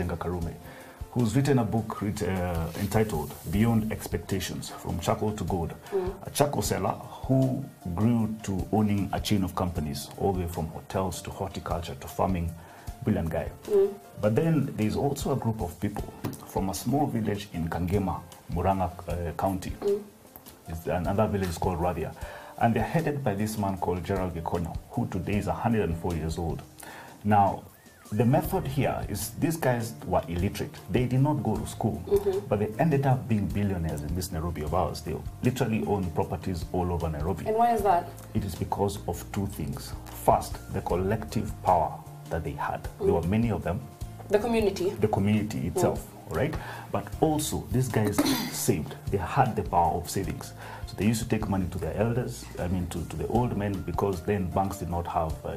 Njenga Karume, who's written a book uh, entitled Beyond Expectations From Charcoal to Gold. A charcoal seller who grew to owning a chain of companies, all the way from hotels to horticulture to farming. Brilliant guy. But then there's also a group of people from a small village in Kangema, Muranga uh, County. It's another village is called Radia. And they're headed by this man called Gerald Gekono, who today is 104 years old. Now, the method here is these guys were illiterate. They did not go to school, mm-hmm. but they ended up being billionaires in this Nairobi of ours. They literally own properties all over Nairobi. And why is that? It is because of two things. First, the collective power that they had. There mm-hmm. were many of them, The community. the community itself, all right? But also, these guys saved. They had the power of savings. So they used to take money to their elders, I mean, to, to the old men, because then banks did not have, uh,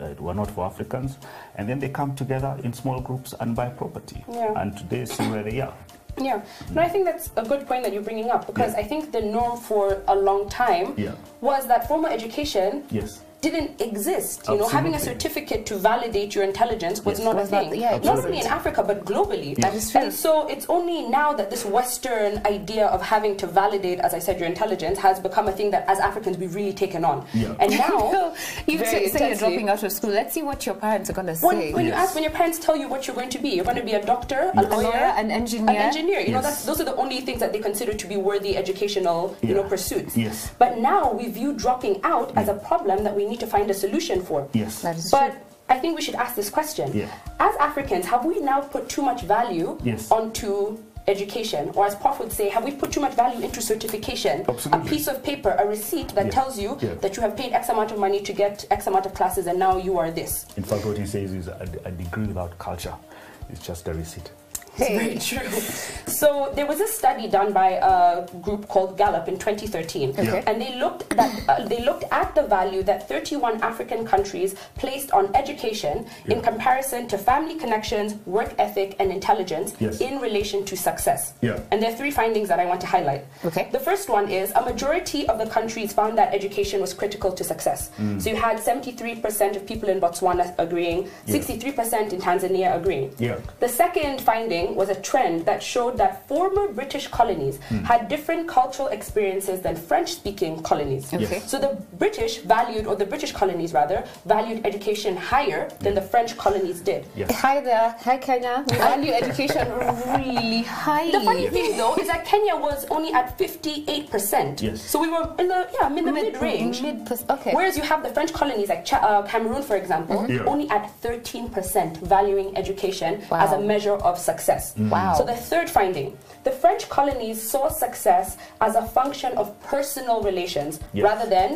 uh, were not for Africans. And then they come together in small groups and buy property. Yeah. And today, see where they are. Yeah, no, I think that's a good point that you're bringing up because Yeah. I think the norm for a long time Yeah. was that formal education Yes. Didn't exist. You know, having a certificate to validate your intelligence was Yes. not Was a not- thing. yeah, not only in Africa but globally. That is true. And so it's only now that this Western idea of having to validate, as I said, your intelligence has become a thing that as Africans we've really taken on. Yeah. And now, you very say, say you're dropping out of school. Let's see what your parents are going to say. when, when you ask, when your parents tell you what you're going to be, you're going to be a doctor, a Yes. a lawyer, lawyer, an engineer. an engineer. You know, that's those are the only things that they consider to be worthy educational, you know, pursuits. Yes. But now we view dropping out as a problem that we need to find a solution for. Yes. That is But I think we should ask this question: Yeah. As Africans, have we now put too much value Yes. onto education, or as Prof would say, have we put too much value into certification? Absolutely. A piece of paper, a receipt that Yeah. tells you Yeah. that you have paid X amount of money to get X amount of classes, and now you are this. In fact, what he says is a, a degree without culture is just a receipt. It's very true. So there was a study done by a group called Gallup in 2013, Okay. and they looked that uh, they looked at the value that 31 African countries placed on education in comparison to family connections, work ethic, and intelligence Yes. in relation to success. Yeah. And there are three findings that I want to highlight. Okay. The first one is a majority of the countries found that education was critical to success. Mm. So you had 73% of people in Botswana agreeing, 63% in Tanzania agreeing. Yeah. The second finding was a trend that showed that former British colonies Hmm. had different cultural experiences than French speaking colonies. Okay. Yes. So the British valued, or the British colonies rather, valued education higher than the French colonies did. Yes. Hi there. Hi, Kenya. We value education really highly. The funny thing though is that Kenya was only at 58%. Yes. So we were in the, yeah, in the mid range. Mid, okay. Whereas you have the French colonies like Cha- uh, Cameroon, for example, Yeah. only at 13% valuing education as a measure of success. Mm. Wow. So the third finding, the French colonies saw success as a function of personal relations Yes. rather than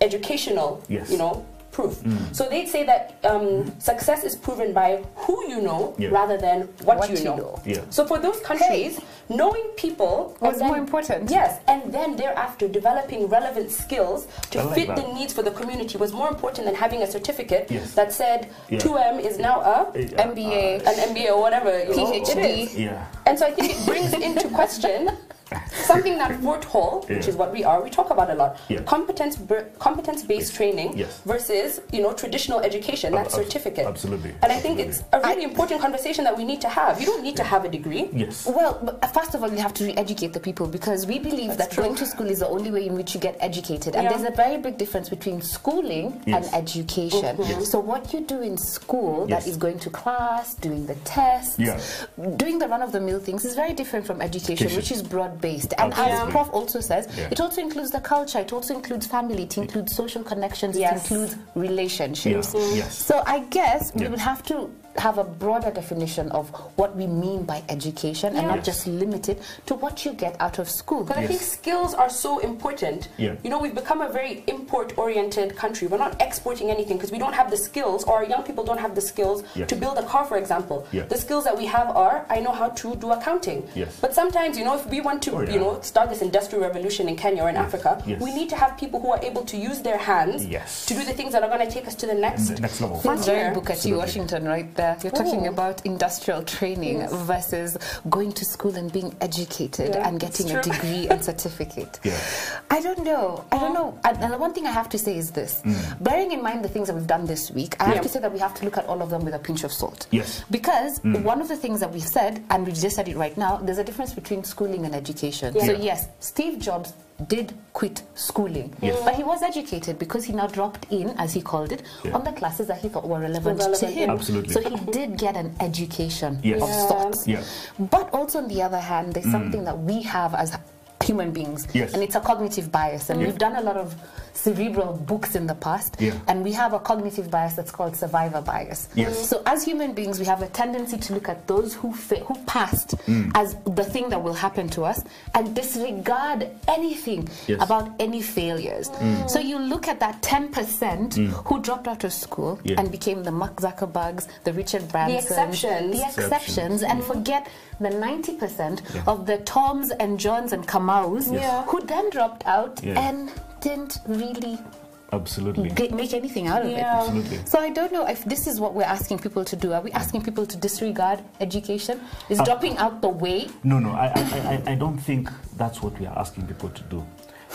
educational, Yes. you know, proof. So they'd say that um, success is proven by who you know Yeah. rather than what, What you, you know. know. Yeah. So for those countries, knowing people Was then- more important. Yes, and then thereafter developing relevant skills to like fit that. the needs for the community was more important than having a certificate Yes. that said Yeah. 2M is now a MBA. an MBA or whatever. You know, PhD. It is. Yeah. And so I think it brings into question something that Fort Hall, which Yeah. is what we are, we talk about a lot. Yeah. Competence competence based training Yes. versus you know traditional education, that Ab- ab- certificate. absolutely. And I think Absolutely. it's a really important conversation that we need to have. You don't need to have a degree. Yes. Well, but uh, first of all, you have to re-educate the people because we believe That's that true. going to school is the only way in which you get educated. And there's a very big difference between schooling Yes. and education. Yes. So what you do in school, Yes. that is going to class, doing the tests, Yeah. doing the run-of-the-mill things, is very different from education, Education. which is broad-based. And Absolutely. as Prof also says, Yeah. it also includes the culture, it also includes family, it includes social connections, Yes. it includes relationships. Yeah. Yes. So I guess we Yeah. would have to have a broader definition of what we mean by education and not Yes. just limit it to what you get out of school. Because I think skills are so important. Yeah. You know, we've become a very import-oriented country. We're not exporting anything because we don't have the skills, or our young people don't have the skills Yes. to build a car, for example. Yeah. The skills that we have are, I know how to do accounting. Yes. But sometimes, you know, if we want to, Oh, yeah. you know, start this industrial revolution in Kenya or in Yes. Africa, Yes. we need to have people who are able to use their hands Yes. to do the things that are going to take us to the next The next level. That's very frontier. Booker T. Washington right there. There. You're talking Ooh. about industrial training Yes. versus going to school and being educated Yeah, and getting a degree and certificate. Yeah. I don't know. I don't know. And, and the one thing I have to say is this: mm. bearing in mind the things that we've done this week, I have to say that we have to look at all of them with a pinch of salt. Yes. Because mm. one of the things that we've said, and we just said it right now, there's a difference between schooling and education. Yeah. So Yeah. yes, Steve Jobs did quit schooling, Yes. but he was educated because he now dropped in, as he called it, Yeah. on the classes that he thought were relevant, to him. Absolutely. So he did get an education Yes. of Yeah. sorts. Yeah. But also on the other hand, there's mm. something that we have as human beings, Yes. and it's a cognitive bias. And Yeah. we've done a lot of cerebral books in the past, Yeah. and we have a cognitive bias that's called survivor bias. Yes. So as human beings, we have a tendency to look at those who fa- who passed Mm. as the thing that will happen to us, and disregard anything Yes. about any failures. So you look at that 10% who dropped out of school Mm. Yeah. and became the Mark Zuckerbergs, the Richard Bransons, exceptions. the Exceptions. exceptions, and forget the 90% Yeah. of the Toms and Johns and Kamaus Yeah. who then dropped out Yeah. and didn't really Absolutely. get, make anything out of Yeah. it. Absolutely. So I don't know if this is what we're asking people to do. Are we asking people to disregard education? Is Uh, dropping out the way? No, no, I, I, I, I don't think that's what we are asking people to do.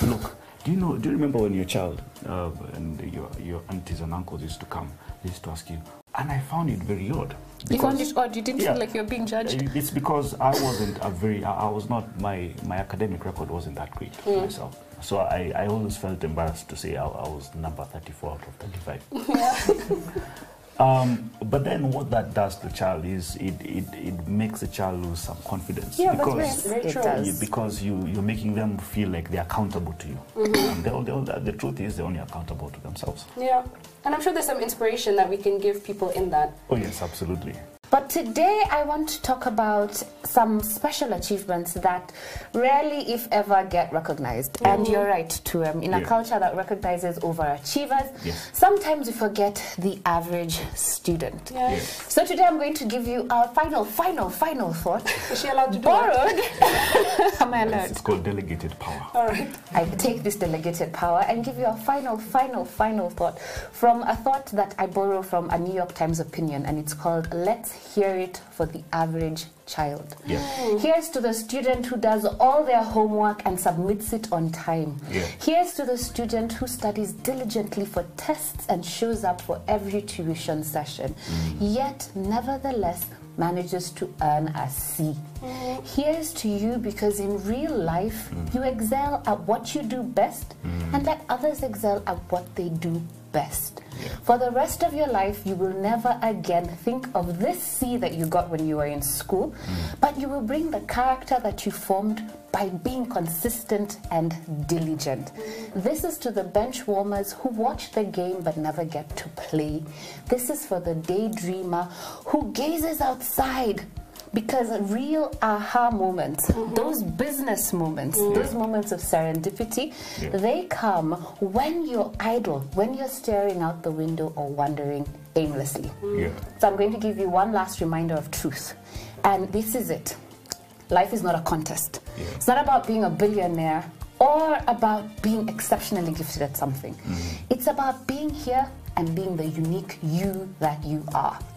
Look, do you know? Do you remember when you're child uh, and your your aunties and uncles used to come? They used to ask you, and I found it very odd. You found because- it odd. You didn't Yeah. feel like you're being judged. It's because I wasn't a very, I I was not, my, my academic record wasn't that great Mm. myself. So I, I always felt embarrassed to say I, I was number 34 out of 35. um, but then what that does to the child is it, it, it makes the child lose some confidence. Yeah, that's because very, very true. you, because you, you're making them feel like they're accountable to you. Mm-hmm. And they'll, they'll, the truth is they're only accountable to themselves. Yeah. And I'm sure there's some inspiration that we can give people in that. Oh yes, absolutely. But today I want to talk about some special achievements that rarely, if ever, get recognized. And you're right, too. Um, in a Yeah. culture that recognizes overachievers, Yes. sometimes we forget the average student. Yeah. Yeah. So today I'm going to give you our final, final, final thought. Is she allowed to do that? Borrowed. Am I Yes, allowed? it's called delegated power. All right. I take this delegated power and give you a final, final, final thought from a thought that I borrow from a New York Times opinion, and it's called Let's Hear It for the Average Child. Yeah. Here's to the student who does all their homework and submits it on time. Yeah. Here's to the student who studies diligently for tests and shows up for every tuition session, mm. yet nevertheless manages to earn a C. Mm. Here's to you because in real life mm. you excel at what you do best and let others excel at what they do best. Yeah. For the rest of your life, you will never again think of this C that you got when you were in school, mm. but you will bring the character that you formed by being consistent and diligent. This is to the bench warmers who watch the game but never get to play. This is for the daydreamer who gazes outside because real aha moments, mm-hmm. those business moments, those moments of serendipity, Yeah. they come when you're idle, when you're staring out the window or wandering aimlessly. Mm. Yeah. So I'm going to give you one last reminder of truth. And this is it. Life is not a contest. Yeah. It's not about being a billionaire or about being exceptionally gifted at something. Mm. It's about being here and being the unique you that you are.